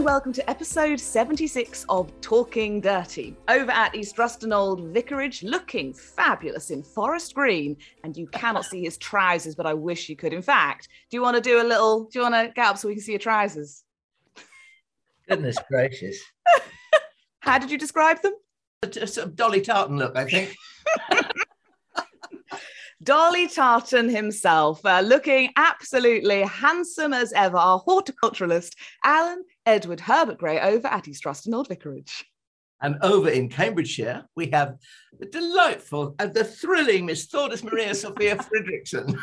And welcome to episode 76 of Talking Dirty. Over at East Ruston Old Vicarage, looking fabulous in forest green, and you cannot see his trousers, but I wish you could. In fact, do you want to do a little? Do you want to get up so we can see your trousers? Goodness gracious. How did you describe them? A sort of Dolly Tartan look, I think. Dolly Tartan himself, uh, looking absolutely handsome as ever, our horticulturalist, Alan Edward Herbert Gray, over at East Ruston Old Vicarage. And over in Cambridgeshire, we have the delightful and the thrilling Miss Thordis Maria Sophia Fridriksson.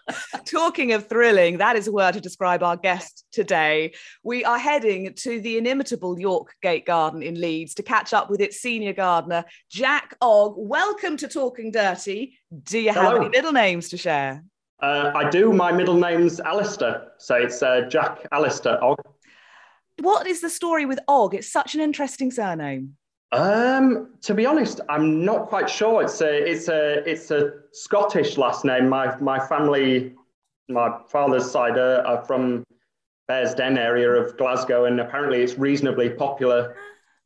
Talking of thrilling, that is a word to describe our guest today. We are heading to the inimitable York Gate Garden in Leeds to catch up with its senior gardener, Jack Ogg. Welcome to Talking Dirty. Do you have Hello. any middle names to share? Uh, I do. My middle name's Alistair, so it's uh, Jack Alistair Ogg. What is the story with Ogg? It's such an interesting surname. Um, to be honest, I'm not quite sure. It's a it's a it's a Scottish last name. My my family, my father's side are, are from Bearsden area of Glasgow, and apparently it's reasonably popular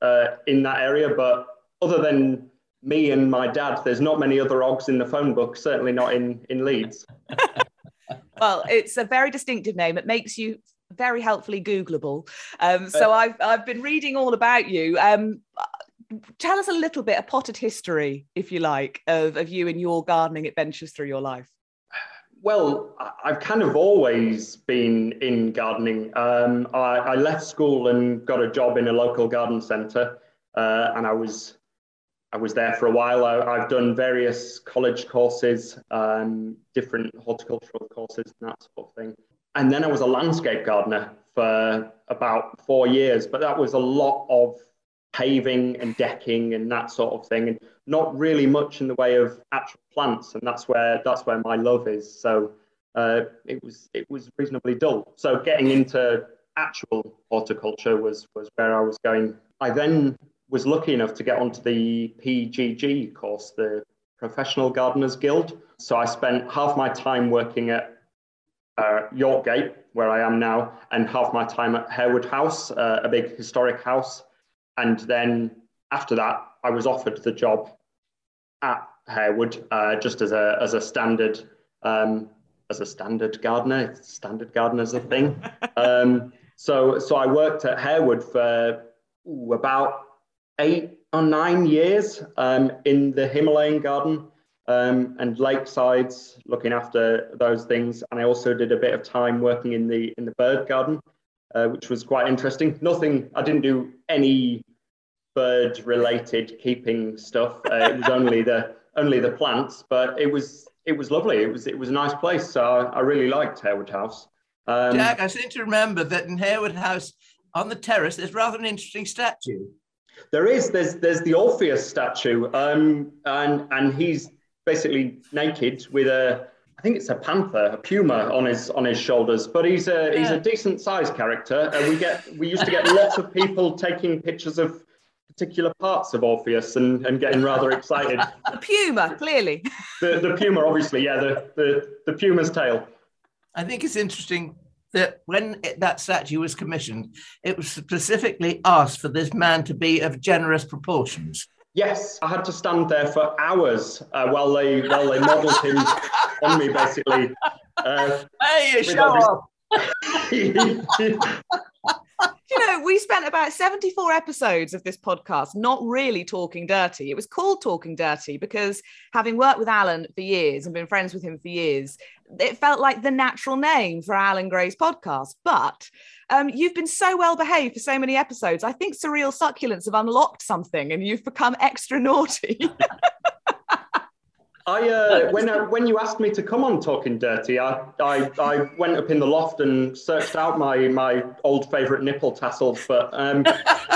uh, in that area. But other than me and my dad, there's not many other Oggs in the phone book. Certainly not in in Leeds. well, it's a very distinctive name. It makes you very helpfully Googleable. Um, so I've I've been reading all about you. Um, tell us a little bit, a potted history, if you like, of, of you and your gardening adventures through your life. Well, I've kind of always been in gardening. Um, I, I left school and got a job in a local garden centre, uh, and I was I was there for a while. I, I've done various college courses, um, different horticultural courses, and that sort of thing. And then I was a landscape gardener for about four years, but that was a lot of paving and decking and that sort of thing, and not really much in the way of actual plants. And that's where that's where my love is. So uh, it was it was reasonably dull. So getting into actual horticulture was was where I was going. I then was lucky enough to get onto the PGG course, the Professional Gardeners Guild. So I spent half my time working at uh, York Gate, where I am now, and half my time at Harewood House, uh, a big historic house. And then after that, I was offered the job at Harewood uh, just as a as a standard um, as a standard gardener. Standard gardener's a thing. um, so so I worked at Harewood for ooh, about eight or nine years um, in the Himalayan garden um, and lakesides, looking after those things. And I also did a bit of time working in the in the bird garden, uh, which was quite interesting. Nothing, I didn't do any bird related keeping stuff. Uh, it was only the only the plants, but it was it was lovely. It was it was a nice place. So I, I really liked Harewood House. Um, Jack, I seem to remember that in Harewood House on the terrace, there's rather an interesting statue. There is. There's there's the Orpheus statue, um, and and he's basically naked with a I think it's a panther, a puma on his on his shoulders. But he's a he's a decent sized character, and we get we used to get lots of people taking pictures of particular parts of Orpheus and, and getting rather excited. The puma, clearly. The the puma, obviously, yeah, the the, the puma's tail. I think it's interesting that when it, that statue was commissioned, it was specifically asked for this man to be of generous proportions. Yes, I had to stand there for hours uh, while they while they modelled him on me, basically. Uh, Hey, show off. you know, we spent about 74 episodes of this podcast not really talking dirty. It was called Talking Dirty because having worked with Alan for years and been friends with him for years, it felt like the natural name for Alan Gray's podcast. But um, you've been so well behaved for so many episodes. I think Surreal Succulents have unlocked something and you've become extra naughty. I uh, when I, when you asked me to come on Talking Dirty, I, I I went up in the loft and searched out my my old favourite nipple tassels, but um,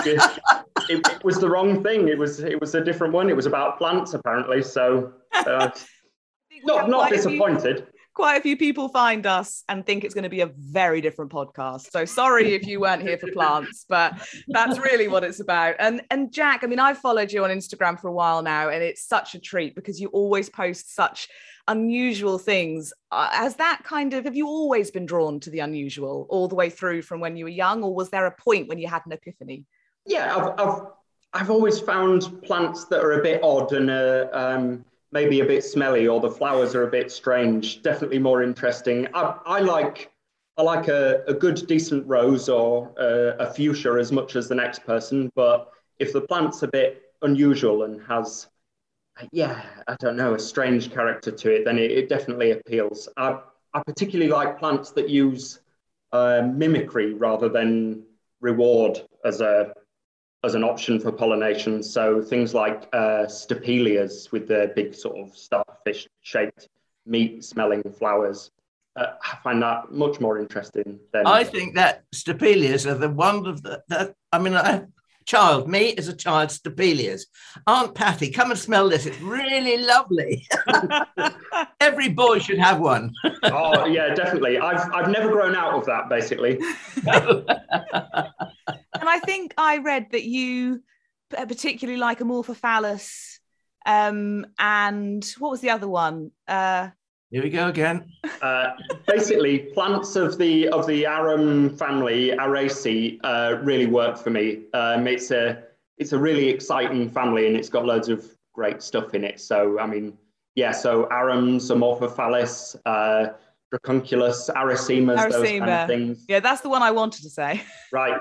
it, it, was the wrong thing. It was it was a different one. It was about plants apparently. So uh, not not disappointed quite a few people find us and think it's going to be a very different podcast. So sorry if you weren't here for plants, but that's really what it's about. And and Jack, I mean, I've followed you on Instagram for a while now, and it's such a treat because you always post such unusual things. Uh, has that kind of have you always been drawn to the unusual all the way through from when you were young, or was there a point when you had an epiphany? Yeah, I've I've, I've always found plants that are a bit odd and uh, um, maybe a bit smelly or the flowers are a bit strange. Definitely more interesting. I, I like I like a, a good decent rose or a, a fuchsia as much as the next person, but if the plant's a bit unusual and has yeah, I don't know, a strange character to it, then it, it definitely appeals. I, I particularly like plants that use uh, mimicry rather than reward as a as an option for pollination. So things like uh, stapelias with the big sort of starfish shaped meat smelling flowers. Uh, I find that much more interesting than. I think that stapelias are the one of the, the I mean, I, child, me as a child, stapelias. Aunt Patty, come and smell this. It's really lovely. Every boy should have one. oh yeah, definitely. I've I've never grown out of that basically. and I think I read that you particularly like Amorphophallus, um, and what was the other one? Uh, here we go again. Uh, basically, plants of the of the arum family, Araceae, uh, really work for me. Um, it's a it's a really exciting family, and it's got loads of great stuff in it. So, I mean, yeah. So, arums, Amorphophallus, uh, Dracunculus, Arisaemas, those kind of things. Yeah, that's the one I wanted to say. Right.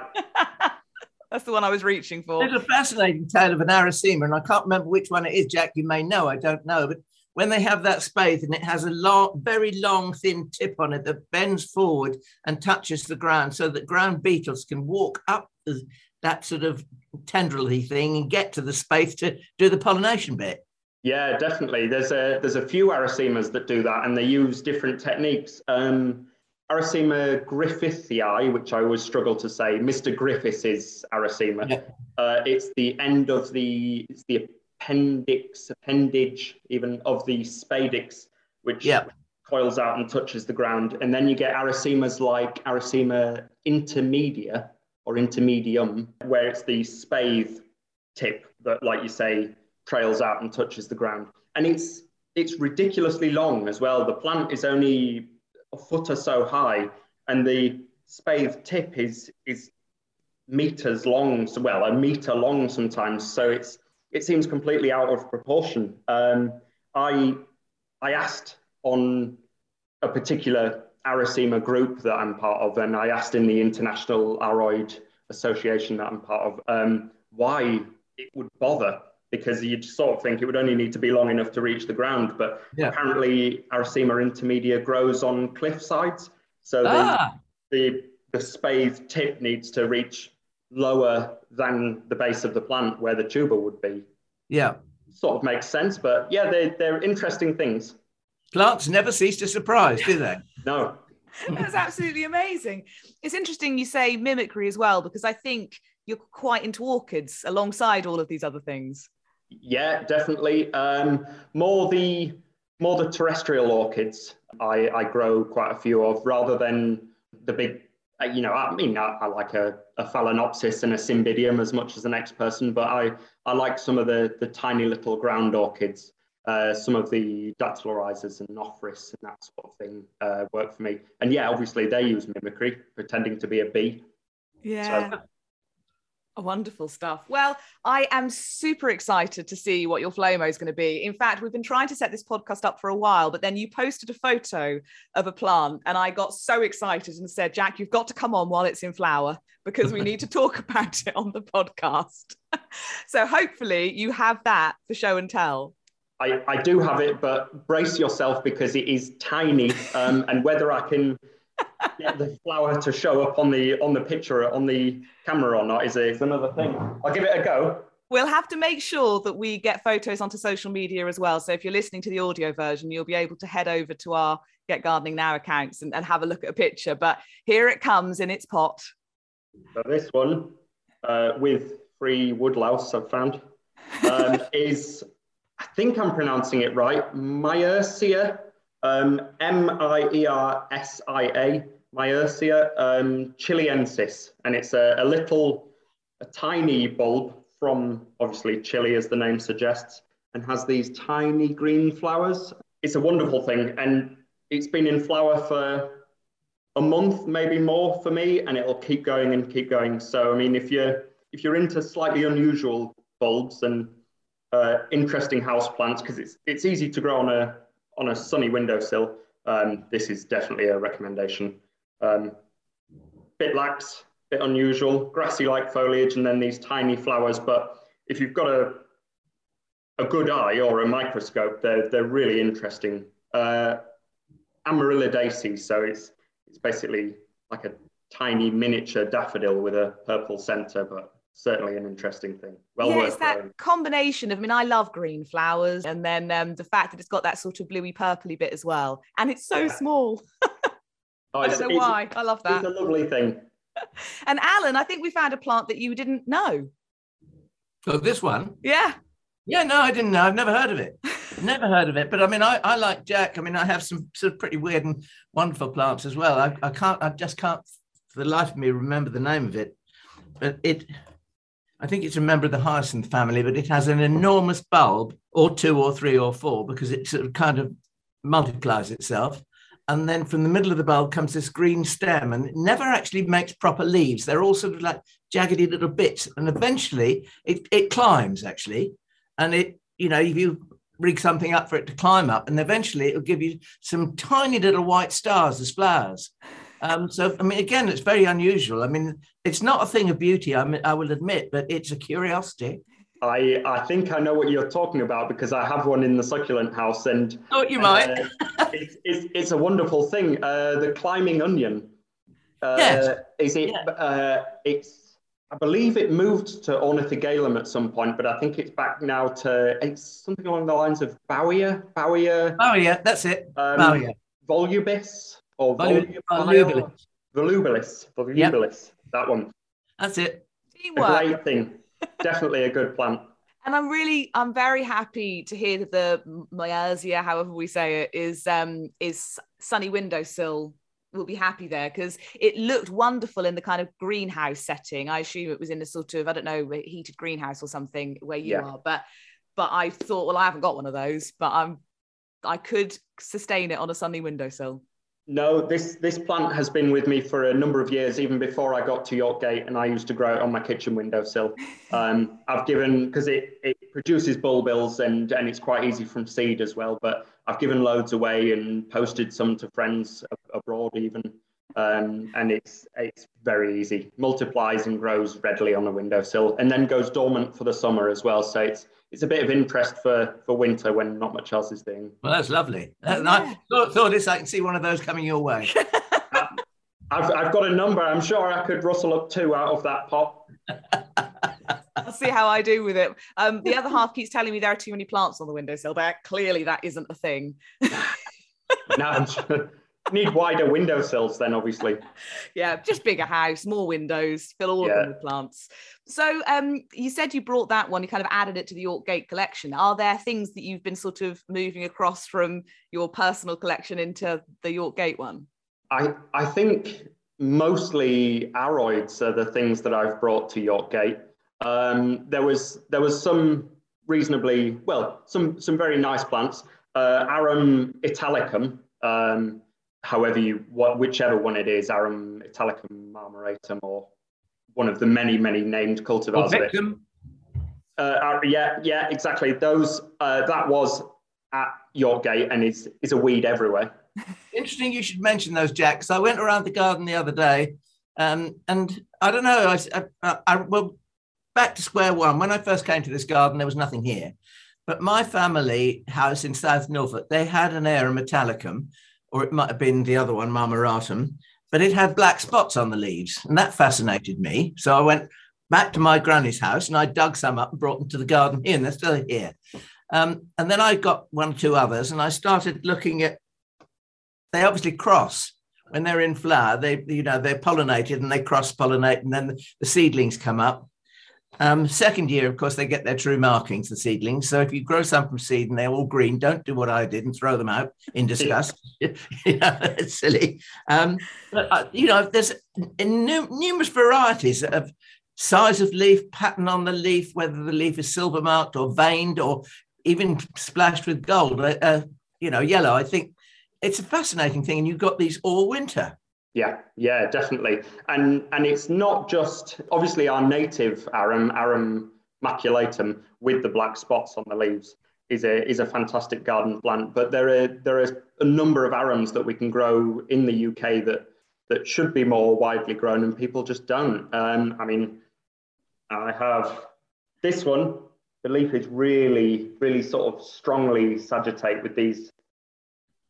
that's the one I was reaching for. There's a fascinating tale of an Arisaema, and I can't remember which one it is. Jack, you may know. I don't know, but when they have that spathe and it has a long, very long, thin tip on it that bends forward and touches the ground so that ground beetles can walk up that sort of tendrily thing and get to the spathe to do the pollination bit. Yeah, definitely. There's a there's a few arisaemas that do that, and they use different techniques. Um, Arisaema griffithii, which I always struggle to say, Mr. Griffiths is Arisaema. Yeah. Uh, it's the end of the it's the appendix, appendage even of the spadix, which yeah. coils out and touches the ground. And then you get arisaemas like Arisaema intermedia or intermedium, where it's the spathe tip that, like you say, trails out and touches the ground. And it's it's ridiculously long as well. The plant is only a foot or so high, and the spathe tip is is meters long, so well, a meter long sometimes. So it's it seems completely out of proportion. Um, I I asked on a particular Arisaema group that I'm part of, and I asked in the International Aroid Association that I'm part of, um, why it would bother because you'd sort of think it would only need to be long enough to reach the ground. But yeah. apparently, Arisaema intermedia grows on cliff sides, so ah. the, the the spathe tip needs to reach lower than the base of the plant where the tuber would be. Yeah. Sort of makes sense, but yeah, they're, they're interesting things. Plants never cease to surprise, do they? no. That's absolutely amazing. It's interesting you say mimicry as well, because I think you're quite into orchids alongside all of these other things. Yeah, definitely. Um, more the more the terrestrial orchids I, I grow quite a few of rather than the big you know, I mean, I, I, like a, a phalaenopsis and a cymbidium as much as the next person, but I, I like some of the, the tiny little ground orchids. Uh, some of the dactylorhizas and Ophrys and that sort of thing uh, work for me. And yeah, obviously they use mimicry, pretending to be a bee. Yeah. So, Wonderful stuff. Well, I am super excited to see what your Flomo is going to be. In fact, we've been trying to set this podcast up for a while, but then you posted a photo of a plant, and I got so excited and said, Jack, you've got to come on while it's in flower because we need to talk about it on the podcast. so hopefully, you have that for show and tell. I, I do have it, but brace yourself because it is tiny, um, and whether I can get the flower to show up on the on the picture on the camera or not is, is another thing. I'll give it a go. We'll have to make sure that we get photos onto social media as well. So if you're listening to the audio version, you'll be able to head over to our Get Gardening Now accounts and, and have a look at a picture. But here it comes in its pot. So this one, uh, with free woodlouse I've found, um, is, I think I'm pronouncing it right, Miersia, um, M-I-E-R-S-I-A, Miersia um, chiliensis. And it's a, a little, a tiny bulb from obviously Chile, as the name suggests, and has these tiny green flowers. It's a wonderful thing, and it's been in flower for a month, maybe more for me, and it'll keep going and keep going. So, I mean, if you're if you're into slightly unusual bulbs and uh, interesting house plants, because it's it's easy to grow on a on a sunny windowsill, um, this is definitely a recommendation. Um, bit lax, bit unusual, grassy-like foliage, and then these tiny flowers. But if you've got a a good eye or a microscope, they're they're really interesting. Uh, Amaryllidaceae, so it's it's basically like a tiny miniature daffodil with a purple centre, but certainly an interesting thing. Well yeah, it's that growing. combination of. I mean, I love green flowers, and then um, the fact that it's got that sort of bluey purpley bit as well, and it's so yeah. small. oh, I don't know why. I love that. It's a lovely thing. and Alan, I think we found a plant that you didn't know. Oh, this one? Yeah. Yeah, no, I didn't know. I've never heard of it. never heard of it. But I mean, I, I like Jack. I mean, I have some sort of pretty weird and wonderful plants as well. I, I can't, I just can't for the life of me remember the name of it. But it, I think it's a member of the hyacinth family, but it has an enormous bulb, or two, or three, or four, because it sort of kind of multiplies itself. And then from the middle of the bulb comes this green stem and it never actually makes proper leaves. They're all sort of like jaggedy little bits and eventually it, it climbs actually. And it you know if you rig something up for it to climb up and eventually it'll give you some tiny little white stars as flowers um, so i mean again it's very unusual. I mean it's not a thing of beauty I, mean, I will admit but it's a curiosity. I, I think I know what you're talking about because I have one in the succulent house and oh you might. uh, it's, it's, it's, a wonderful thing. Uh, the climbing onion uh, yes. is it yeah. Uh, it's I believe it moved to ornithogalum at some point but I think it's back now to it's something along the lines of Bowia Bowia Bowia that's it. Um, Bowia volubis or Volu- volubilis volubilis volubilis yep. that one that's it Teamwork. a great thing definitely a good plant. And I'm really, I'm very happy to hear that the Miersia, however we say it, is um is sunny windowsill. We'll be happy there because it looked wonderful in the kind of greenhouse setting. I assume it was in a sort of, I don't know, heated greenhouse or something where you yeah. are. But but I thought, well, I haven't got one of those, but I'm I could sustain it on a sunny windowsill. No, this this plant has been with me for a number of years, even before I got to York Gate, and I used to grow it on my kitchen windowsill. Um, I've given because it, it produces bulbils and and it's quite easy from seed as well. But I've given loads away and posted some to friends abroad even, um, and it's it's very easy. Multiplies and grows readily on the windowsill, and then goes dormant for the summer as well. So it's it's a bit of interest for for winter when not much else is doing. Well, that's lovely. Yeah. I thought, thought this. I can see one of those coming your way. uh, I've, I've got a number. I'm sure I could rustle up two out of that pot. I'll see how I do with it. Um, the other half keeps telling me there are too many plants on the windowsill, but clearly that isn't a thing. no, I'm sure, need wider windowsills then obviously. Yeah just bigger house more windows fill all yeah. of them with plants. So um you said you brought that one you kind of added it to the york gate collection. Are there things that you've been sort of moving across from your personal collection into the york gate one? I i think mostly aroids are the things that i've brought to York Gate um there was there was some reasonably well some some very nice plants. Uh, arum italicum um, however you, what, whichever one it is, Arum italicum marmoratum or one of the many, many named cultivars. Uh, yeah, yeah, exactly. Those uh, that was at York Gate and is is a weed everywhere. Interesting, you should mention those, Jack. Because I went around the garden the other day, um, and I don't know. I, I, I, well, back to square one. When I first came to this garden, there was nothing here, but my family house in South Norfolk, they had an Arum italicum, or it might have been the other one, Marmoratum, but it had black spots on the leaves, and that fascinated me. So I went, back to my granny's house and I dug some up and brought them to the garden here, and they're still here. Um, and then I got one or two others, and I started looking at. They obviously cross when they're in flower. They, you know, they're pollinated and they cross pollinate, and then the, the seedlings come up. Um, second year, of course, they get their true markings, the seedlings. So if you grow some from seed and they're all green, don't do what I did and throw them out in disgust. you know, it's silly. Um, but, uh, you know, there's numerous varieties of size of leaf, pattern on the leaf, whether the leaf is silver marked or veined or even splashed with gold, uh, uh, you know, yellow. I think it's a fascinating thing. And you've got these all winter. Yeah, yeah, definitely. And and it's not just obviously our native arum, arum maculatum with the black spots on the leaves is a is a fantastic garden plant. But there are there are a number of arums that we can grow in the UK that that should be more widely grown and people just don't. Um, I mean, I have this one. The leaf is really, really sort of strongly sagittate with these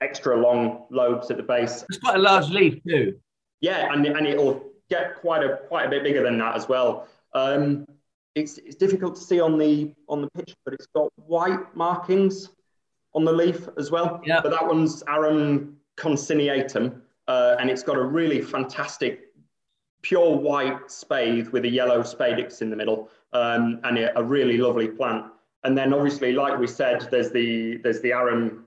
extra long lobes at the base. It's quite a large leaf too. Yeah, and, and it'll get quite a quite a bit bigger than that as well. Um, it's, it's difficult to see on the on the picture, but it's got white markings on the leaf as well. Yeah. But that one's Arum concinnatum, uh, and it's got a really fantastic pure white spathe with a yellow spadix in the middle, um, and a, a really lovely plant. And then obviously, like we said, there's the there's the Arum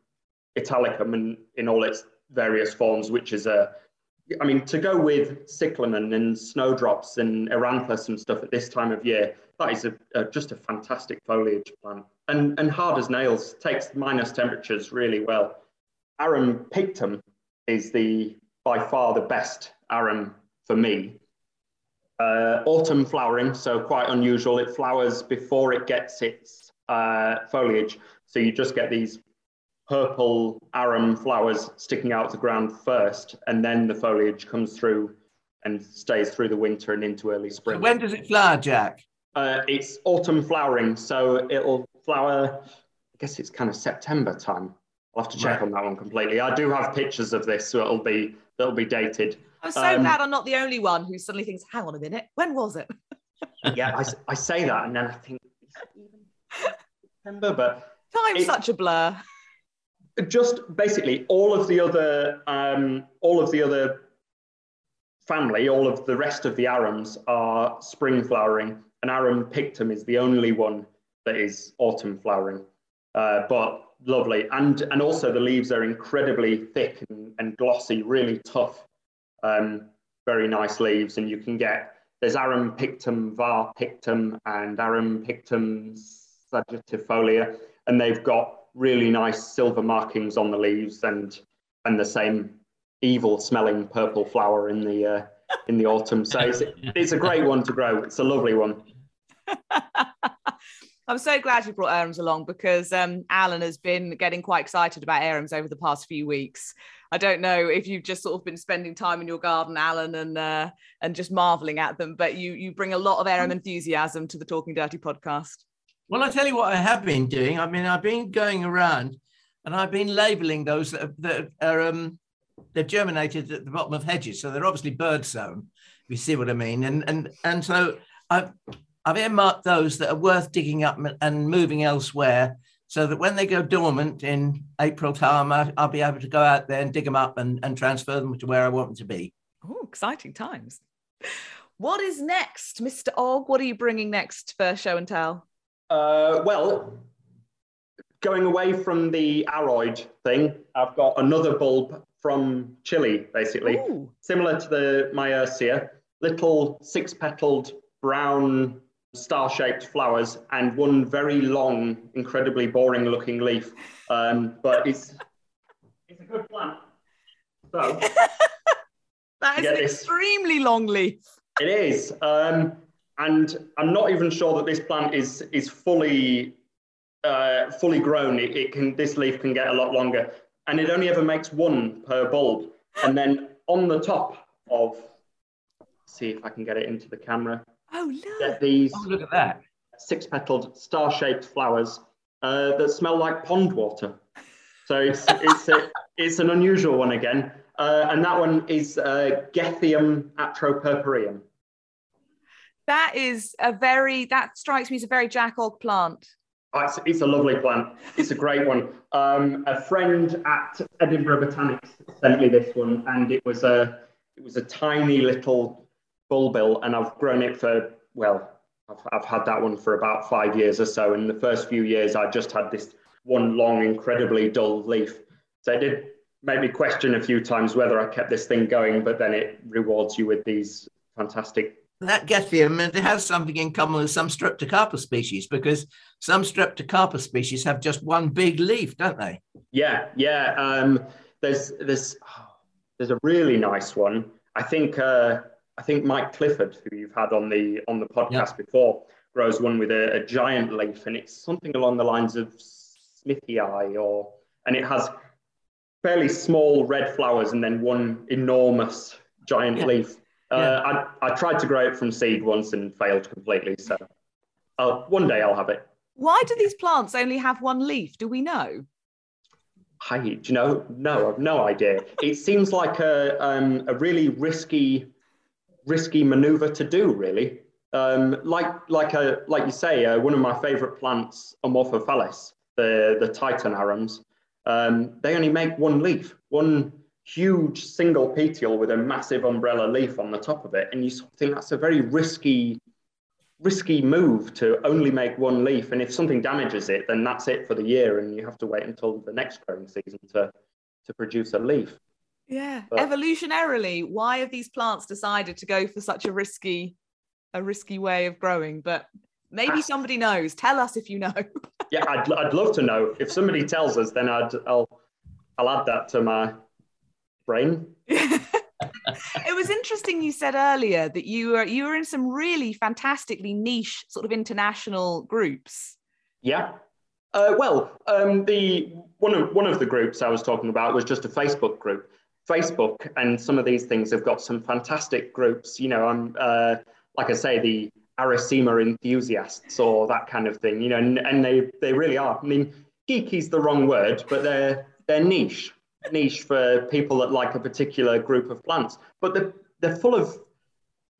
italicum in, in all its various forms, which is a, I mean, to go with cyclamen and snowdrops and eranthis and stuff at this time of year, that is a, a, just a fantastic foliage plant. And, and hard as nails, takes minus temperatures really well. Arum pictum is the by far the best arum for me. Uh, autumn flowering, so quite unusual. It flowers before it gets its uh, foliage. So you just get these purple arum flowers sticking out of the ground first, and then the foliage comes through and stays through the winter and into early spring. So when does it flower, Jack? Uh, it's autumn flowering, so it'll flower. I guess it's kind of September time. I'll have to check right. on that one completely. I do have pictures of this, so it'll be that'll be dated. I'm so um, glad I'm not the only one who suddenly thinks, "Hang on a minute, when was it?" yeah, I, I say that, and then I think September, but time's such a blur just basically all of the other um, all of the other family, all of the rest of the arums are spring flowering, and arum pictum is the only one that is autumn flowering. Uh, but lovely, and and also the leaves are incredibly thick and, and glossy, really tough. Um, very nice leaves, and you can get there's arum pictum, var pictum, and arum pictum sagittarifolia, and they've got really nice silver markings on the leaves and and the same evil smelling purple flower in the uh, in the autumn. So it's, it's a great one to grow. It's a lovely one. I'm so glad you brought arums along because um, Alan has been getting quite excited about arums over the past few weeks. I don't know if you've just sort of been spending time in your garden, Alan, and uh, and just marveling at them, but you you bring a lot of arum enthusiasm to the Talking Dirty podcast. Well, I tell you what I have been doing. I mean, I've been going around and I've been labeling those that are, that are um, they're germinated at the bottom of hedges, so they're obviously bird sown. You see what I mean? And and and so I've I've earmarked those that are worth digging up and moving elsewhere, so that when they go dormant in April time, I, will be able to go out there and dig them up and, and transfer them to where I want them to be. Oh, exciting times! What is next, Mr. Ogg? What are you bringing next for show and tell? Uh, well, going away from the aroid thing, I've got another bulb from Chile, basically, Ooh. similar to the Miersia, little six-petaled brown star-shaped flowers and one very long, incredibly boring-looking leaf. Um, but it's it's a good plant. So that is an this. extremely long leaf. It is. Um, and I'm not even sure that this plant is is fully uh, fully grown. It, it, can this leaf can get a lot longer, and it only ever makes one per bulb. And then on the top of, see if I can get it into the camera. Oh look! Get these. Oh, look at that! Six-petaled, star-shaped flowers uh, that smell like pond water. So it's it's a, it's an unusual one again, uh, and that one is uh, Gethyum atropurpureum. That is a very, that strikes me as a very Jack Ogg plant. Oh, it's, it's, a lovely plant. It's a great one. Um, a friend at Edinburgh Botanics sent me this one, and it was a it was a tiny little bulbil, and I've grown it for well, I've, I've had that one for about five years or so. In the first few years, I just had this one long, incredibly dull leaf. So it did make me question a few times whether I kept this thing going, but then it rewards you with these fantastic that Gethyum, it has something in common with some Streptocarpus species because some Streptocarpus species have just one big leaf, don't they? Yeah, yeah. Um, there's there's there's a really nice one. I think uh, I think Mike Clifford, who you've had on the on the podcast before, grows one with a, a, giant leaf, and it's something along the lines of Smithy Eye, or and it has fairly small red flowers and then one enormous giant yeah. leaf. Uh, I, I tried to grow it from seed once and failed completely. So uh, one day I'll have it. Why do these plants only have one leaf? Do we know? I, do you know? No, I've no idea. It seems like a, um, a really risky, risky maneuver to do, really. Um, like, like, a, like you say, uh, one of my favorite plants, Amorphophallus, the, the Titanarums, um, they only make one leaf, one huge single petiole with a massive umbrella leaf on the top of it. And you think that's a very risky, risky move to only make one leaf. And if something damages it, then that's it for the year. And you have to wait until the next growing season to, to produce a leaf. Yeah. But, Evolutionarily, why have these plants decided to go for such a risky, a risky way of growing? But maybe ah. somebody knows. Tell us if you know. yeah, I'd, I'd love to know. If somebody tells us, then I'd, I'll, I'll add that to my brain. it was interesting you said earlier that you were you were in some really fantastically niche sort of international groups. Yeah. Uh, well, um, the one of one of the groups I was talking about was just a Facebook group. Facebook and some of these things have got some fantastic groups. You know, I'm uh, like I say, the Arisaema enthusiasts or that kind of thing. You know, and, and they they really are. I mean, geeky is the wrong word, but they're they're niche niche for people that like a particular group of plants, but they're, they're full of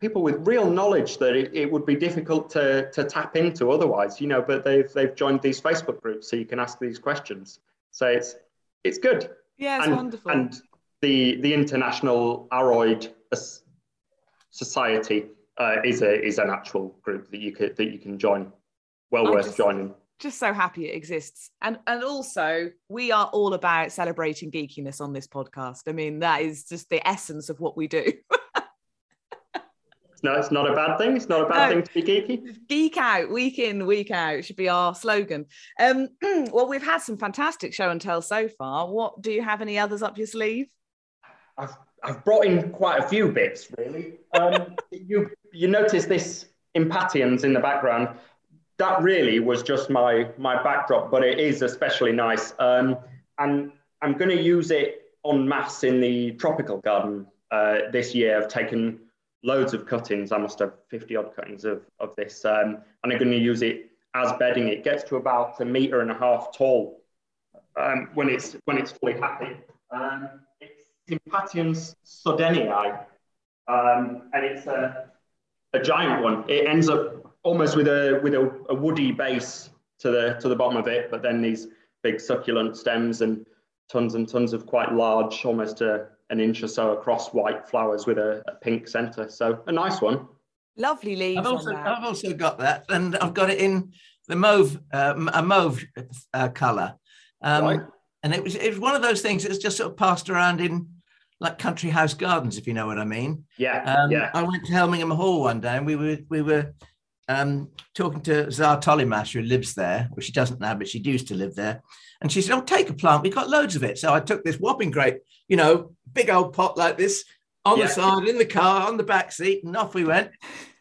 people with real knowledge that it, it would be difficult to, to tap into otherwise, you know, but they've, they've joined these Facebook groups so you can ask these questions. So it's, it's good. Yeah, it's and, wonderful. And the, the International Aroid Society uh, is, a, is an actual group that you, could, that you can join. Well worth just, joining just so happy it exists. And and also we are all about celebrating geekiness on this podcast. I mean, that is just the essence of what we do. no, it's not a bad thing. It's not a bad no. thing to be geeky. Geek out, week in, week out should be our slogan. Um, well, we've had some fantastic show and tell so far. What do you have any others up your sleeve? I've I've brought in quite a few bits, really. Um, you you notice this impatiens in the background that really was just my my backdrop, but it is especially nice. Um, and I'm going to use it en masse in the tropical garden uh, this year. I've taken loads of cuttings. I must have 50 odd cuttings of, of this. Um, and I'm going to use it as bedding. It gets to about a meter and a half tall um, when it's when it's fully happy. Um, it's Impatiens sodenii, um, and it's a, a giant one. It ends up almost with a with a, a, woody base to the to the bottom of it, but then these big succulent stems and tons and tons of quite large, almost a, an inch or so across white flowers with a, a pink centre. So a nice one. Lovely leaves. I've also, I've also got that, and I've got it in the mauve, uh, a mauve uh, colour. Um, right. And it was it was one of those things that's just sort of passed around in like country house gardens, if you know what I mean. Yeah. Um, yeah. I went to Helmingham Hall one day, and we were we were um, talking to Zara Tolimash, who lives there, which she doesn't now, but she used to live there. And she said, Oh, take a plant. We've got loads of it. So I took this whopping great, you know, big old pot like this on yeah. the side, in the car, on the back seat, and off we went.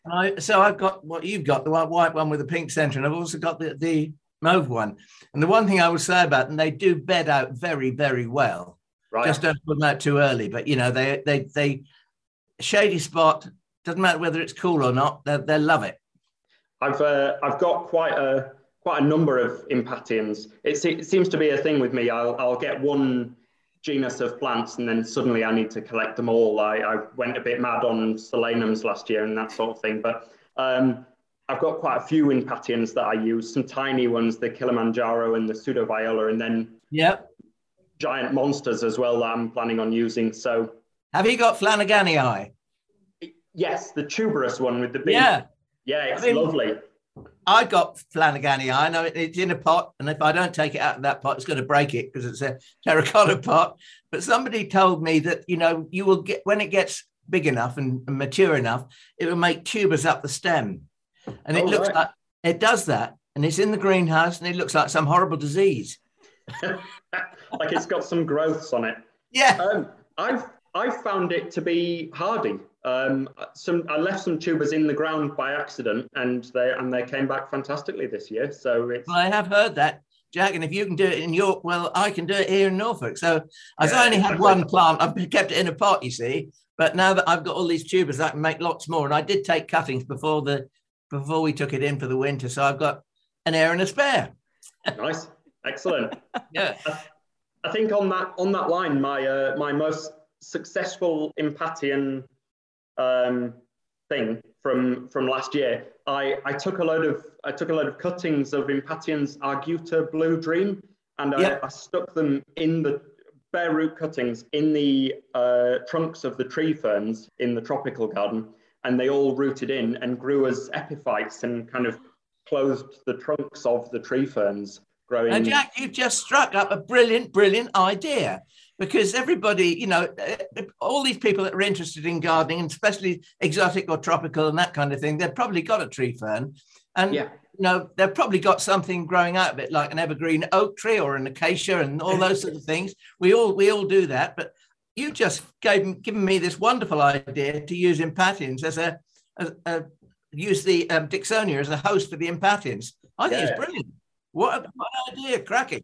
And I, so I've got what you've got, the white one with the pink center, and I've also got the, the mauve one. And the one thing I will say about them, they do bed out very, very well. Right. Just don't put them out too early. But you know, they they they shady spot, doesn't matter whether it's cool or not, they they love it. I've uh, I've got quite a quite a number of impatiens. It, it seems to be a thing with me. I'll I'll get one genus of plants and then suddenly I need to collect them all. I, I went a bit mad on solanums last year and that sort of thing. But Um, I've got quite a few impatiens that I use, some tiny ones, the Kilimanjaro and the Pseudoviola, and then Yep. giant monsters as well that I'm planning on using. So Have you got Flanaganii? yes, the tuberous one with the big Yeah. Yeah, it's I mean- lovely. I got Flanaganii. I know it's in a pot, and if I don't take it out of that pot, it's going to break it because it's a terracotta pot. But somebody told me that you know you will get when it gets big enough and and mature enough, it will make tubers up the stem, and it Oh, looks right. like it does that, and it's in the greenhouse, and it looks like some horrible disease. like it's got some growths on it. Yeah, Um, I've I've found it to be hardy. Um, some I left some tubers in the ground by accident, and they and they came back fantastically this year. So it's well, I have heard that. Jack, and if you can do it in York, well, I can do it here in Norfolk. So I've Yeah, only had exactly. one plant. I've kept it in a pot, you see. But now that I've got all these tubers, I can make lots more. And I did take cuttings before the before we took it in for the winter. So I've got an air and a spare. nice, excellent. Yeah. I think on that on that line, my uh, my most successful Impatian um, thing from from last year, I, I took a load of I took a load of cuttings of Impatiens Arguta Blue Dream, and I, Yeah. I stuck them in the bare root cuttings in the uh, trunks of the tree ferns in the tropical garden, and they all rooted in and grew as epiphytes and kind of clothed the trunks of the tree ferns growing. Now, Jack, you've just struck up a brilliant, brilliant idea because everybody, you know, uh, all these people that are interested in gardening, and especially exotic or tropical and that kind of thing, they've probably got a tree fern. And, Yeah. you know, they've probably got something growing out of it, like an evergreen oak tree or an acacia and all those sort of things. We all we all do that. But you just gave given me this wonderful idea to use impatiens as a, as a use the um, Dicksonia as a host for the impatiens. I think Yeah. it's brilliant. What, a, what idea, cracking.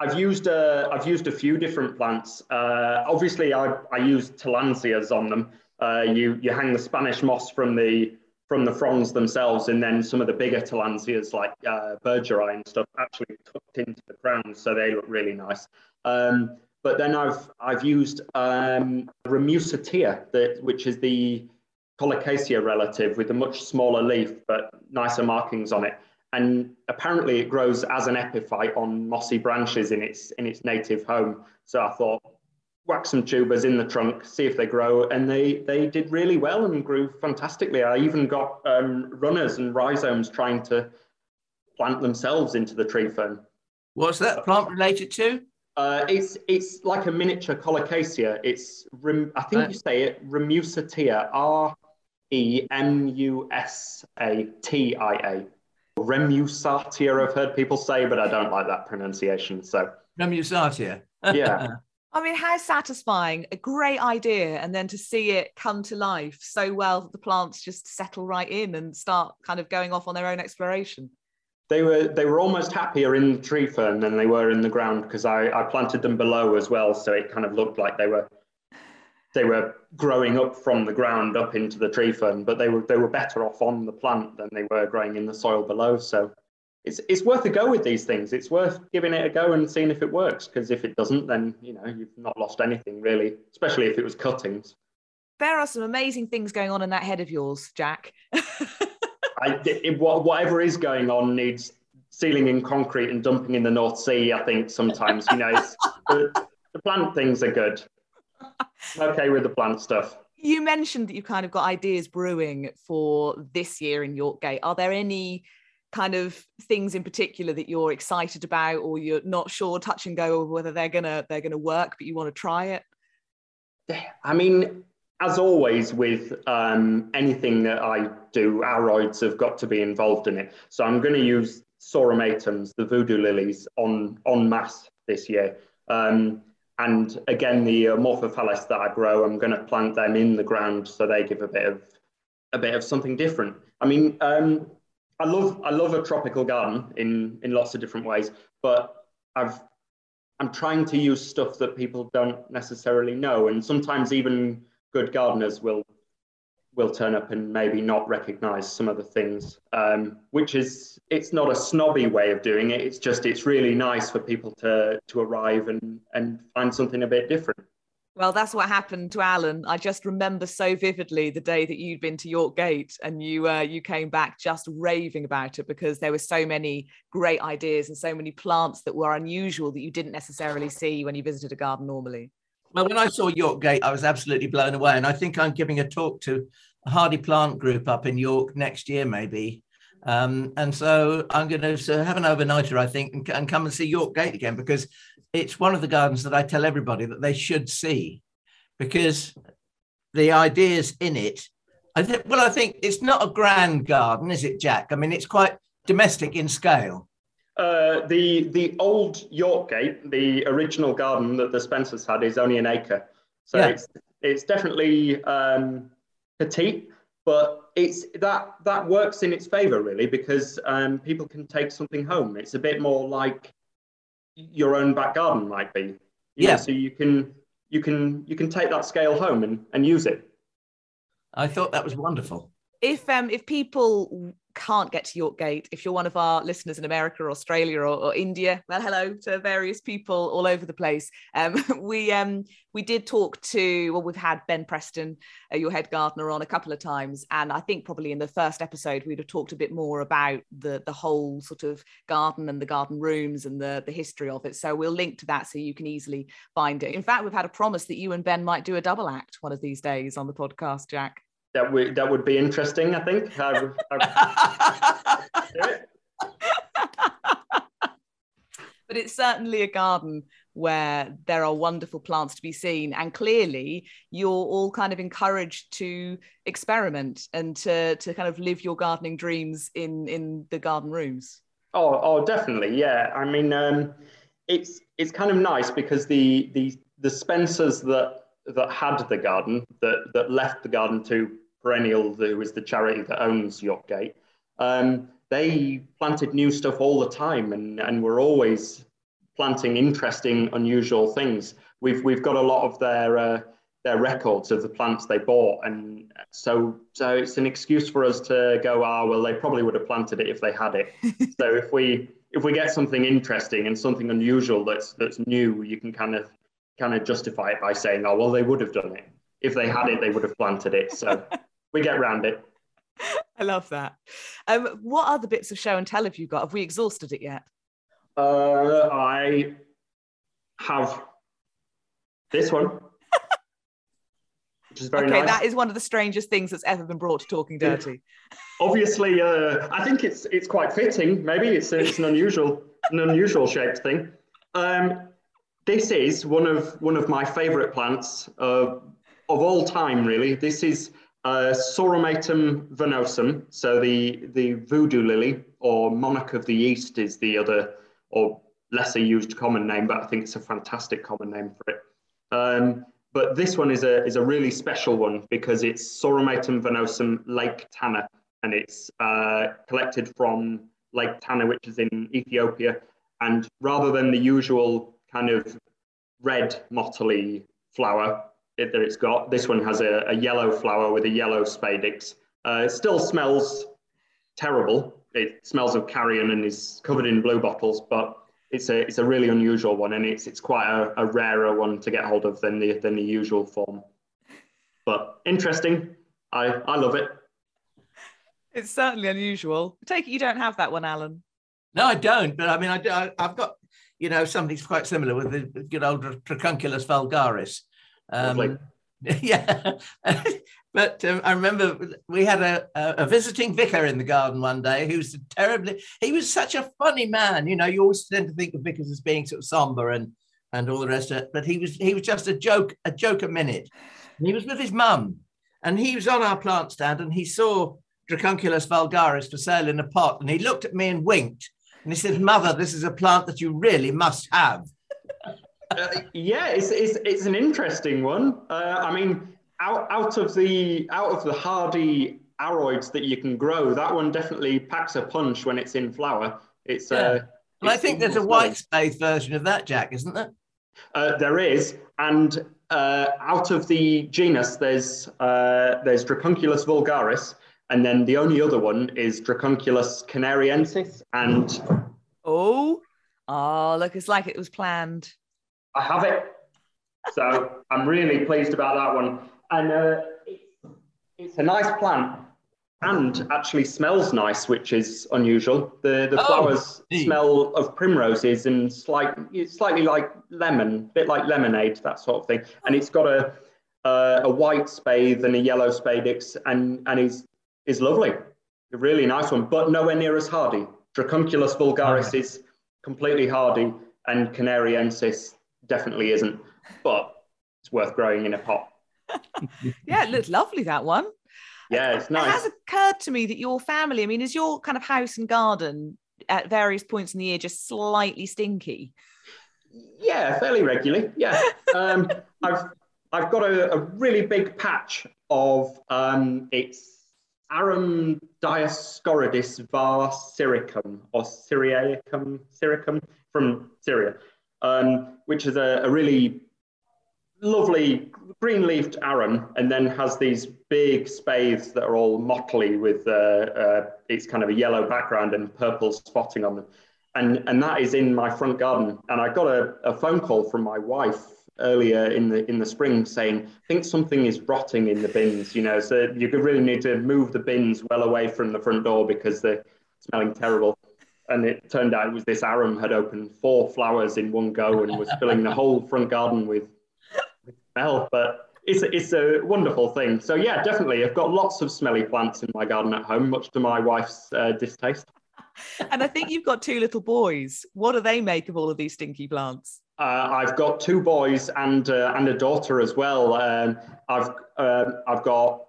I've used uh, I've used a few different plants. Uh, obviously, I, I use tillandsias on them. Uh, you you hang the Spanish moss from the from the fronds themselves, and then some of the bigger tillandsias like uh, bergeri and stuff actually tucked into the crowns, so they look really nice. Um, but then I've I've used um, Remusatia, that which is the Colocasia relative with a much smaller leaf but nicer markings on it and apparently it grows as an epiphyte on mossy branches in its in its native home. So I thought, whack some tubers in the trunk, see if they grow, and they they did really well and grew fantastically. I even got um, runners and rhizomes trying to plant themselves into the tree fern. What's that plant related to? Uh, it's it's like a miniature colocasia. It's rem, I think Right. you say it remusatia, R E M U S A T I A. Remusatia, I've heard people say, but I don't like that pronunciation. So Remusatia. Yeah. I mean, how satisfying, a great idea. And then to see it come to life so well that the plants just settle right in and start kind of going off on their own exploration. they were they were almost happier in the tree fern than they were in the ground because I, I planted them below as well, so it kind of looked like they were they were growing up from the ground up into the tree fern, but they were they were better off on the plant than they were growing in the soil below. So it's it's worth a go with these things. It's worth giving it a go and seeing if it works. Because if it doesn't, then you know you've not lost anything really. Especially if it was cuttings. There are some amazing things going on in that head of yours, Jack. I, it, whatever is going on needs sealing in concrete and dumping in the North Sea. I think sometimes you know it's, the, the plant things are good. Okay with the plant stuff. you mentioned that you've kind of got ideas brewing for this year in Yorkgate. Are there any kind of things in particular that you're excited about or you're not sure touch and go whether they're gonna they're gonna work but you want to try it I mean, as always with um, anything that I do, aroids have got to be involved in it. So I'm going to use Sauromatums, the voodoo lilies, on en masse this year. Um, and again, the uh, Morphophallus that I grow, I'm going to plant them in the ground so they give a bit of a bit of something different. I mean, um, I love I love a tropical garden in in lots of different ways, but I've I'm trying to use stuff that people don't necessarily know, and sometimes even good gardeners will will turn up and maybe not recognize some of the things. Um, which is it's not a snobby way of doing it. It's just it's really nice for people to to arrive and and find something a bit different. Well, that's what happened to Alan. I just remember so vividly the day that you'd been to York Gate and you uh, you came back just raving about it because there were so many great ideas and so many plants that were unusual that you didn't necessarily see when you visited a garden normally. Well, when I saw York Gate, I was absolutely blown away, and I think I'm giving a talk to a hardy plant group up in York next year, maybe. Um, and so I'm going to have an overnighter, I think, and, and, come and see York Gate again because it's one of the gardens that I tell everybody that they should see because the ideas in it. I think. Well, I think it's not a grand garden, is it, Jack? I mean, it's quite domestic in scale. Uh, the the old York Gate, the original garden that the Spencers had, is only an acre, so yeah. it's it's definitely um, petite, but it's that that works in its favour really because um, people can take something home. It's a bit more like your own back garden might be. yeah. Know, so you can you can you can take that scale home and, and use it. I thought that was wonderful. If um if people can't get to York Gate, if you're one of our listeners in America or Australia or, or India, well, hello to various people all over the place. Um, we um, we did talk to, well, we've had Ben Preston, uh, your head gardener, on a couple of times, and I think probably in the first episode we'd have talked a bit more about the the whole sort of garden and the garden rooms and the the history of it. So we'll link to that so you can easily find it. In fact, we've had a promise that you and Ben might do a double act one of these days on the podcast, Jack that would that would be interesting. I think. I, I, but it's certainly a garden where there are wonderful plants to be seen, and clearly you're all kind of encouraged to experiment and to to kind of live your gardening dreams in in the garden rooms. Oh, oh, definitely, yeah. I mean, um, it's it's kind of nice because the the the Spencers that that had the garden that that left the garden to Perennial, who is the charity that owns York Gate, um, they planted new stuff all the time and, and were always planting interesting, unusual things. We've, we've got a lot of their, uh, their records of the plants they bought. And so, so it's an excuse for us to go, ah, well, they probably would have planted it if they had it. so if we, if we get something interesting and something unusual that's, that's new, you can kind of, kind of justify it by saying, oh, well, they would have done it. If they had it, they would have planted it. So we get around it. I love that. Um, what other bits of show and tell have you got? Have we exhausted it yet? Uh, I have this one, which is very nice. okay, nice. that is one of the strangest things that's ever been brought to Talking Dirty. Obviously, uh, I think it's it's quite fitting. Maybe it's, it's an unusual an unusual shaped thing. Um, this is one of one of my favourite plants uh, of all time. Really, this is uh, Sauromatum venosum, so the, the voodoo lily or monarch of the east is the other or lesser used common name, but I think it's a fantastic common name for it. Um, but this one is a, is a really special one because it's Sauromatum venosum Lake Tana and it's uh, collected from Lake Tana, which is in Ethiopia. And rather than the usual kind of red mottly flower, it, that it's got. This one has a, a yellow flower with a yellow spadix. Uh, it still smells terrible. It smells of carrion and is covered in blue bottles, but it's a it's a really unusual one, and it's it's quite a, a rarer one to get hold of than the than the usual form. But interesting. I I love it. It's certainly unusual. I take it you don't have that one, Alan. No, I don't. But I mean, I, I have got you know something quite similar with the good old Dracunculus vulgaris, um, yeah. but um, I remember we had a, a, visiting vicar in the garden one day who's terribly, he was such a funny man. You know, you always tend to think of vicars as being sort of somber and, and all the rest of it, but he was, he was just a joke, a joke a minute. And he was with his mum and he was on our plant stand and he saw Dracunculus vulgaris for sale in a pot and he looked at me and winked and he said, Mother, this is a plant that you really must have uh, yeah, it's, it's it's an interesting one. Uh, I mean, out out of the out of the hardy aroids that you can grow, that one definitely packs a punch when it's in flower. It's yeah. Uh, well, I think there's a white spathe version of that, Jack, isn't there? Uh, there is, and uh, out of the genus, there's uh, there's Dracunculus vulgaris, and then the only other one is Dracunculus canariensis. And oh, oh, look, it's like it was planned. I have it. so I'm really pleased about that one. And uh, it's a nice plant and actually smells nice, which is unusual. The the Oh, flowers smell of primroses and slight, slightly like lemon, a bit like lemonade, that sort of thing. And it's got a uh, a white spathe and a yellow spadix, and and is is lovely, a really nice one, but nowhere near as hardy. Dracunculus vulgaris is completely hardy, and Canariensis definitely isn't, but it's worth growing in a pot. Yeah, it looks lovely that one. Yeah, it's nice. It has occurred to me that your family, I mean, is your kind of house and garden at various points in the year just slightly stinky? Yeah, fairly regularly. Yeah, um, I've I've got a, a really big patch of um, it's Arum Dioscoridis var syricum or Syriacum syricum from Syria, um, which is a, a really lovely green-leafed arum, and then has these big spathes that are all mottly with uh, uh, it's kind of a yellow background and purple spotting on them and and that is in my front garden. And I got a, a phone call from my wife earlier in the in the spring saying, I think something is rotting in the bins. You know, so you could really need to move the bins well away from the front door because they're smelling terrible. And it turned out it was this arum had opened four flowers in one go and was filling the whole front garden with, with smell. But it's a, it's a wonderful thing. So yeah, definitely, I've got lots of smelly plants in my garden at home, much to my wife's uh, distaste. And I think you've got two little boys. What do they make of all of these stinky plants? Uh, I've got two boys and uh, and a daughter as well. Um, I've um I've got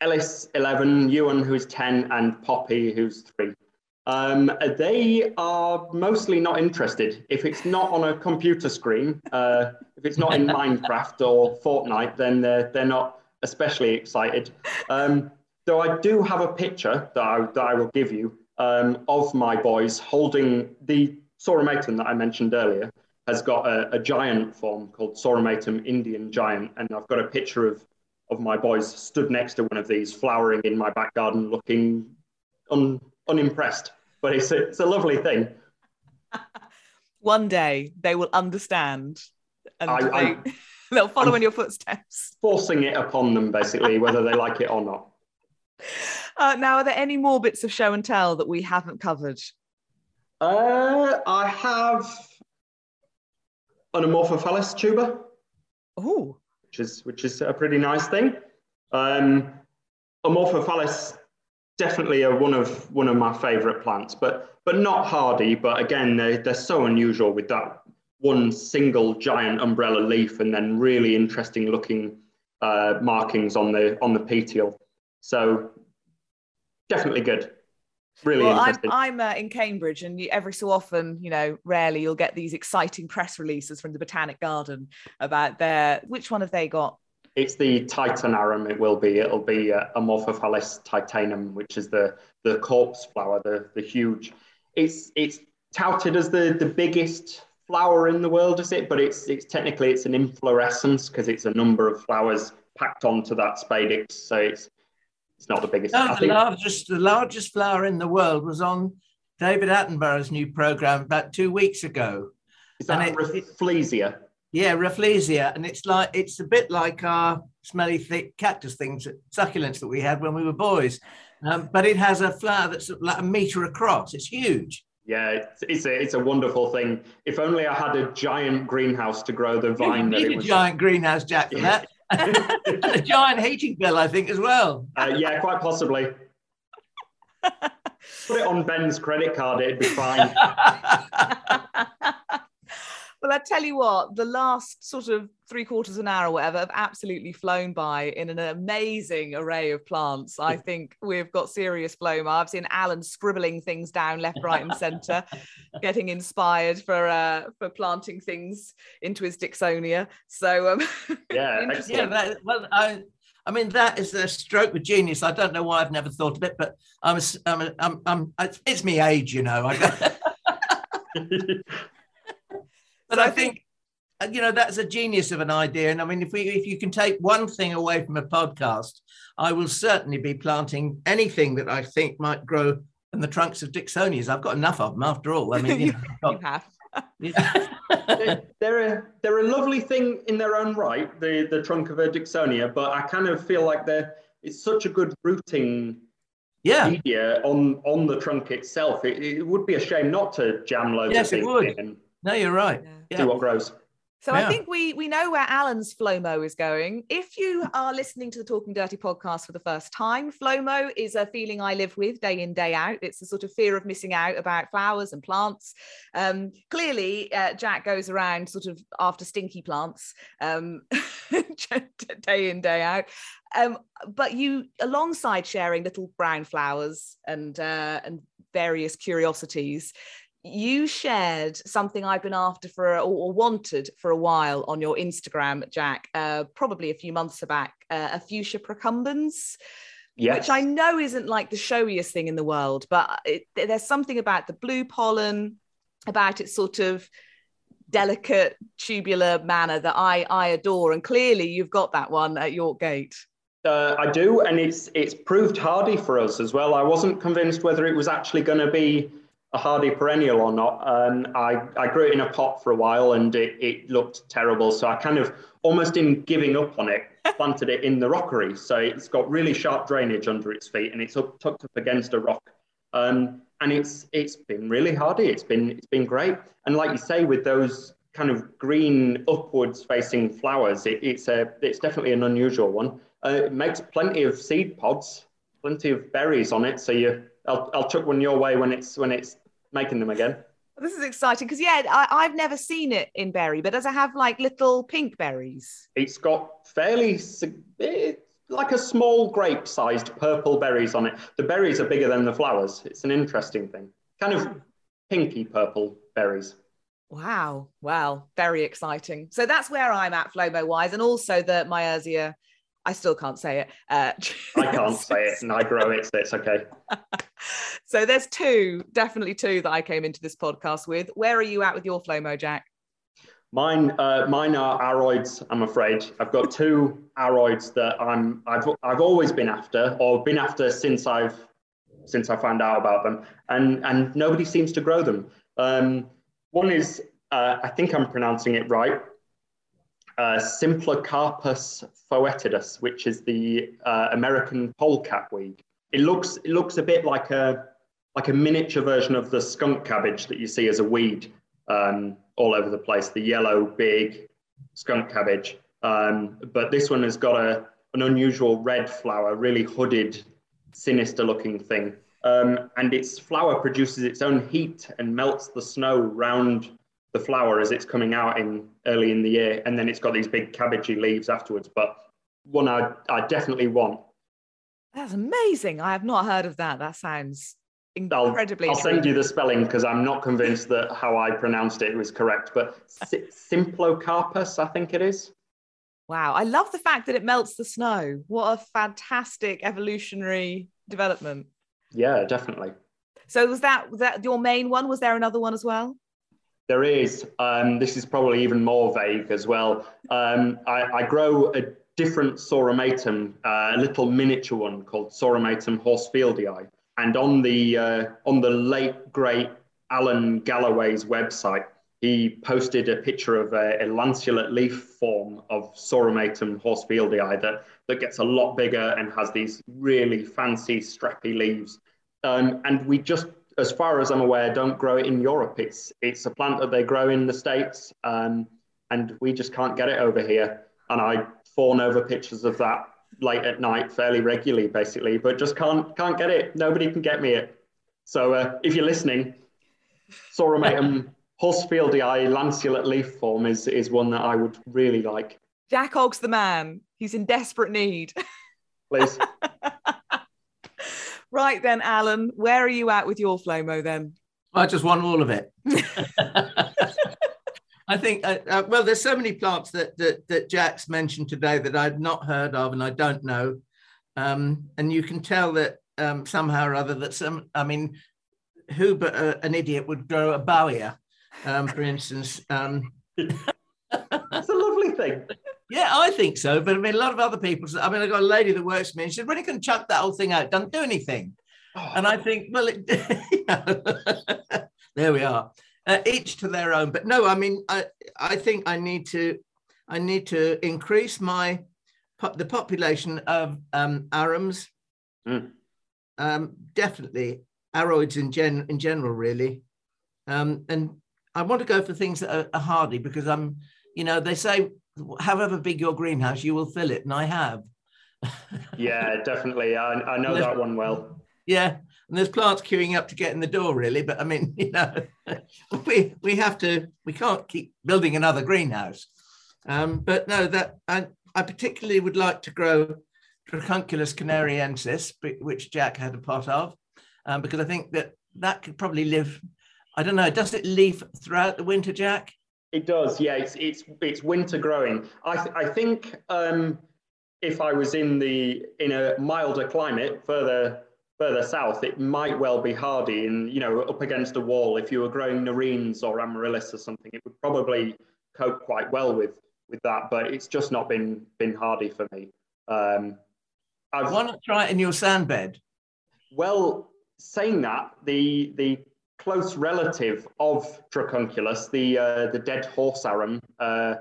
Ellis eleven, Ewan who's ten, and Poppy who's three. Um, they are mostly not interested. If it's not on a computer screen, uh, if it's not in Minecraft or Fortnite, then they're they're not especially excited. Um, though I do have a picture that I, that I will give you um, of my boys holding the Sauromatum that I mentioned earlier has got a, a giant form called Sauromatum Indian giant, and I've got a picture of of my boys stood next to one of these, flowering in my back garden, looking un, unimpressed. But it's a, it's a lovely thing. One day they will understand and I- I- they, they'll follow I'm- in your footsteps. Forcing it upon them, basically, whether they like it or not. Uh, now, are there any more bits of show and tell that we haven't covered? Uh, I have an Amorphophallus tuber. Oh, which is which is a pretty nice thing. Um, Amorphophallus definitely are one of one of my favourite plants, but but not hardy. But again, they they're so unusual with that one single giant umbrella leaf and then really interesting looking uh, markings on the on the petiole. So definitely good. Really well, I'm. I'm uh, in Cambridge, and you, every so often, you know, rarely you'll get these exciting press releases from the Botanic Garden about their which one have they got? It's the titan arum. It will be. It'll be uh, Amorphophallus titanum, which is the the corpse flower, the the huge. It's it's touted as the the biggest flower in the world, is it? But it's it's technically it's an inflorescence because it's a number of flowers packed onto that spadix. So it's it's not the biggest. No, the largest, the largest flower in the world was on David Attenborough's new program about two weeks ago. is that and it- Rafflesia. Yeah, Rafflesia, and it's like it's a bit like our smelly thick cactus things, succulents that we had when we were boys. Um, but it has a flower that's like a meter across. It's huge. Yeah, it's, it's a it's a wonderful thing. If only I had a giant greenhouse to grow the You vine that need a was. giant greenhouse, Jack, for that. and a giant heating bill, I think, as well. Uh, yeah, quite possibly. Put it on Ben's credit card, it'd be fine. well, I tell you what, the last sort of three quarters of an hour or whatever have absolutely flown by in an amazing array of plants. I think we've got serious flow. I've seen Alan scribbling things down left, right, and centre, getting inspired for uh, for planting things into his Dicksonia. So um, Yeah, yeah, that, well, I, I mean, that is a stroke of genius. I don't know why I've never thought of it, but I'm, a I'm, a, I'm, I'm it's, it's me age, you know. I, but So I I think, uh, you know, that's a genius of an idea. And I mean, if we, if you can take one thing away from a podcast, I will certainly be planting anything that I think might grow in the trunks of Dicksonias. I've got enough of them after all. I mean, you know, I've you have. got- they, they're a they're a lovely thing in their own right, the the trunk of a Dicksonia, but I kind of feel like they're it's such a good rooting Yeah. media on on the trunk itself. It, it would be a shame not to jam loads Yes, of it things would. in and No, you're right. Yeah. Yeah. see what grows. So I think we we know where Alan's Flomo is going. If you are listening to the Talking Dirty podcast for the first time, Flomo is a feeling I live with day in day out. It's a sort of fear of missing out about flowers and plants. Um, clearly, uh, Jack goes around sort of after stinky plants um, day in day out. Um, but you, alongside sharing little brown flowers and uh, and various curiosities, you shared something I've been after for or, or wanted for a while on your Instagram, Jack, uh, probably a few months back, uh, a fuchsia procumbens, Yes. which I know isn't like the showiest thing in the world, but it, there's something about the blue pollen, about its sort of delicate tubular manner that I I adore, and clearly you've got that one at York Gate. Uh, I do, and it's it's proved hardy for us as well. I wasn't convinced whether it was actually going to be a hardy perennial or not. Um, I, I grew it in a pot for a while and it, it looked terrible. So I kind of almost in giving up on it, planted it in the rockery. So it's got really sharp drainage under its feet and it's up, tucked up against a rock. Um, and it's it's been really hardy. It's been it's been great. And like you say, with those kind of green upwards facing flowers, it, it's a it's definitely an unusual one. Uh, it makes plenty of seed pods, plenty of berries on it. So you, I'll, I'll chuck one your way when it's when it's making them again. This is exciting because yeah, I, I've never seen it in berry, but does it have like little pink berries? It's got fairly like a small grape-sized purple berries on it. The berries are bigger than the flowers. It's an interesting thing. Kind of pinky purple berries. Wow, wow, very exciting. So that's where I'm at Flomo wise, and also the Miersia. I still can't say it. Uh, I can't say it, and I grow it, so it's okay. so there's two, definitely two that I came into this podcast with. Where are you at with your Flomo, Jack? Mine, uh, mine are aroids. I'm afraid I've got two aroids that I'm. I've I've always been after, or been after since I've since I found out about them, and and nobody seems to grow them. Um, one is, uh, I think I'm pronouncing it right, uh, Symplocarpus foetidus, which is the uh, American polecat weed. It looks it looks a bit like a like a miniature version of the skunk cabbage that you see as a weed um, all over the place. The yellow big skunk cabbage, um, but this one has got a an unusual red flower, really hooded, sinister looking thing. Um, and its flower produces its own heat and melts the snow round the flower as it's coming out in early in the year, and then it's got these big cabbagey leaves afterwards. But one I, I definitely want. That's amazing. I have not heard of that. That sounds I'll, incredibly. I'll send you the spelling because I'm not convinced that how I pronounced it was correct. But Symplocarpus, I think it is. Wow, I love the fact that it melts the snow. What a fantastic evolutionary development. Yeah, definitely. So was that was that your main one? Was there another one as well? There is. Um, this is probably even more vague as well. Um, I, I grow a different Sauromatum, uh, a little miniature one called Sauromatum horsfieldii. And on the uh, on the late great Alan Galloway's website, he posted a picture of a, a lanceolate leaf form of Sauromatum horsfieldii that that gets a lot bigger and has these really fancy strappy leaves. Um, and we just as far as I'm aware, don't grow it in Europe. It's it's a plant that they grow in the states, um, and we just can't get it over here. And I fawn over pictures of that late at night fairly regularly, basically, but just can't can't get it. Nobody can get me it. So uh, if you're listening, Sauromatum horsfieldii lanceolate leaf form is is one that I would really like. Jack Ogg's the man. He's in desperate need. Please. right then, Alan, where are you at with your Flomo then? I just want all of it. I think, uh, uh, well, there's so many plants that, that that Jack's mentioned today that I'd not heard of and I don't know, um, and you can tell that um, somehow or other that some, I mean, who but a, an idiot would grow a bowyer, um, for instance. Um, That's a lovely thing. Yeah, I think so. But I mean, a lot of other people. I mean, I got a lady that works for me, and she said, "When you can chuck that whole thing out, don't do anything." Oh, And I think, well, it, you know, there we are. uh, each to their own. But no, I mean, I I think I need to I need to increase my the population of um, arums. Mm. Um, definitely aroids in gen in general, really. Um, and I want to go for things that are, are hardy because I'm, you know, they say however big your greenhouse, you will fill it, and I have. yeah, definitely. I, I know that one well. Yeah, and there's plants queuing up to get in the door, really. But I mean, you know, we we have to. We can't keep building another greenhouse. Um, but no, that I, I particularly would like to grow Dracunculus canariensis, which Jack had a pot of, um, because I think that that could probably live. I don't know. Does it leaf throughout the winter, Jack? It does. Yeah, it's it's it's winter growing. I th- I think um, if I was in the in a milder climate further further south, it might well be hardy. And you know, up against a wall, if you were growing nerines or amaryllis or something, it would probably cope quite well with with that. But it's just not been been hardy for me. Um, I've, Why not try it in your sand bed? Well, saying that, the the close relative of Dracunculus, the uh, the dead horse arum, uh,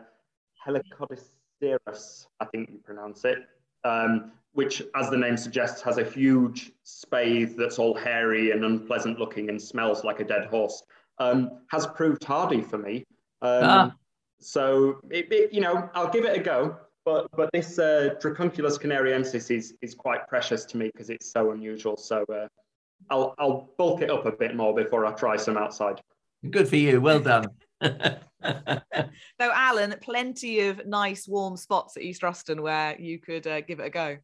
I think you pronounce it, um, which, as the name suggests, has a huge spathe that's all hairy and unpleasant looking and smells like a dead horse, um, has proved hardy for me. Um, ah. So, it, it, you know, I'll give it a go. But but this uh, Dracunculus canariensis is is quite precious to me because it's so unusual. So uh, I'll I'll bulk it up a bit more before I try some outside. Good for you. Well done. Though Alan, plenty of nice warm spots at East Ruston where you could uh, give it a go.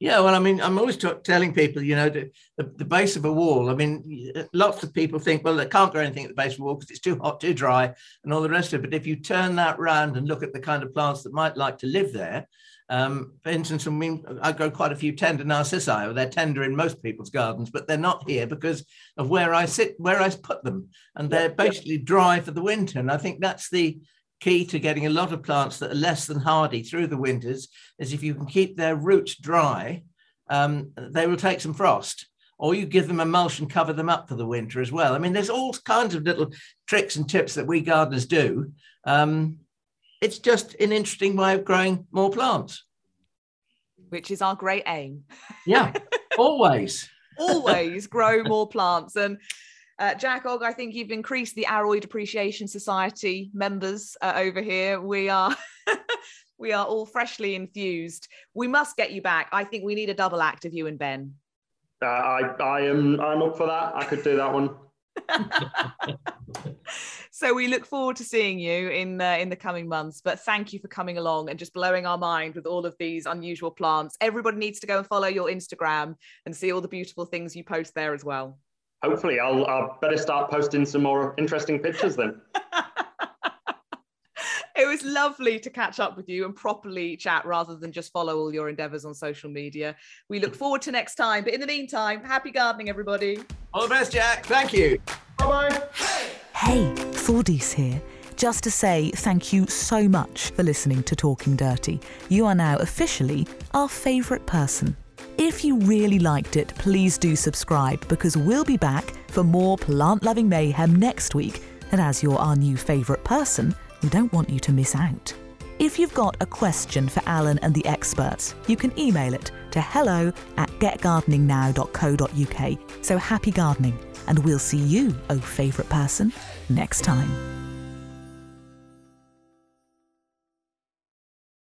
Yeah, well, I mean, I'm always t- telling people, you know, the, the, the, base of a wall. I mean, lots of people think, well, they can't grow anything at the base of a wall because it's too hot, too dry, and all the rest of it. But if you turn that round and look at the kind of plants that might like to live there, um, for instance, I mean, I grow quite a few tender narcissi. Or they're tender in most people's gardens, but they're not here because of where I sit, where I put them, and they're basically dry for the winter. And I think that's the key to getting a lot of plants that are less than hardy through the winters is if you can keep their roots dry, um, they will take some frost. Or you give them a mulch and cover them up for the winter as well. I mean, there's all kinds of little tricks and tips that we gardeners do. Um, it's just an interesting way of growing more plants. Which is our great aim. Yeah, always. always grow more plants. And uh, Jack Ogg, I think you've increased the Aroid Appreciation Society members uh, over here. We are we are all freshly infused. We must get you back. I think we need a double act of you and Ben. Uh, I I am I'm up for that. I could do that one. so we look forward to seeing you in uh, in the coming months but thank you for coming along and just blowing our mind with all of these unusual plants everybody needs to go and follow your instagram and see all the beautiful things you post there as well hopefully I'll, I'll better start posting some more interesting pictures then. it was lovely to catch up with you and properly chat rather than just follow all your endeavors on social media. We look forward to next time. But in the meantime, happy gardening, everybody. All the best, Jack. Thank you. Bye bye. Hey, Thordis here. Just to say thank you so much for listening to Talking Dirty. You are now officially our favourite person. If you really liked it, please do subscribe because we'll be back for more plant loving mayhem next week. And as you're our new favourite person, we don't want you to miss out. If you've got a question for Alan and the experts, you can email it to hello at getgardeningnow.co.uk. So happy gardening, and we'll see you, oh favourite person, next time.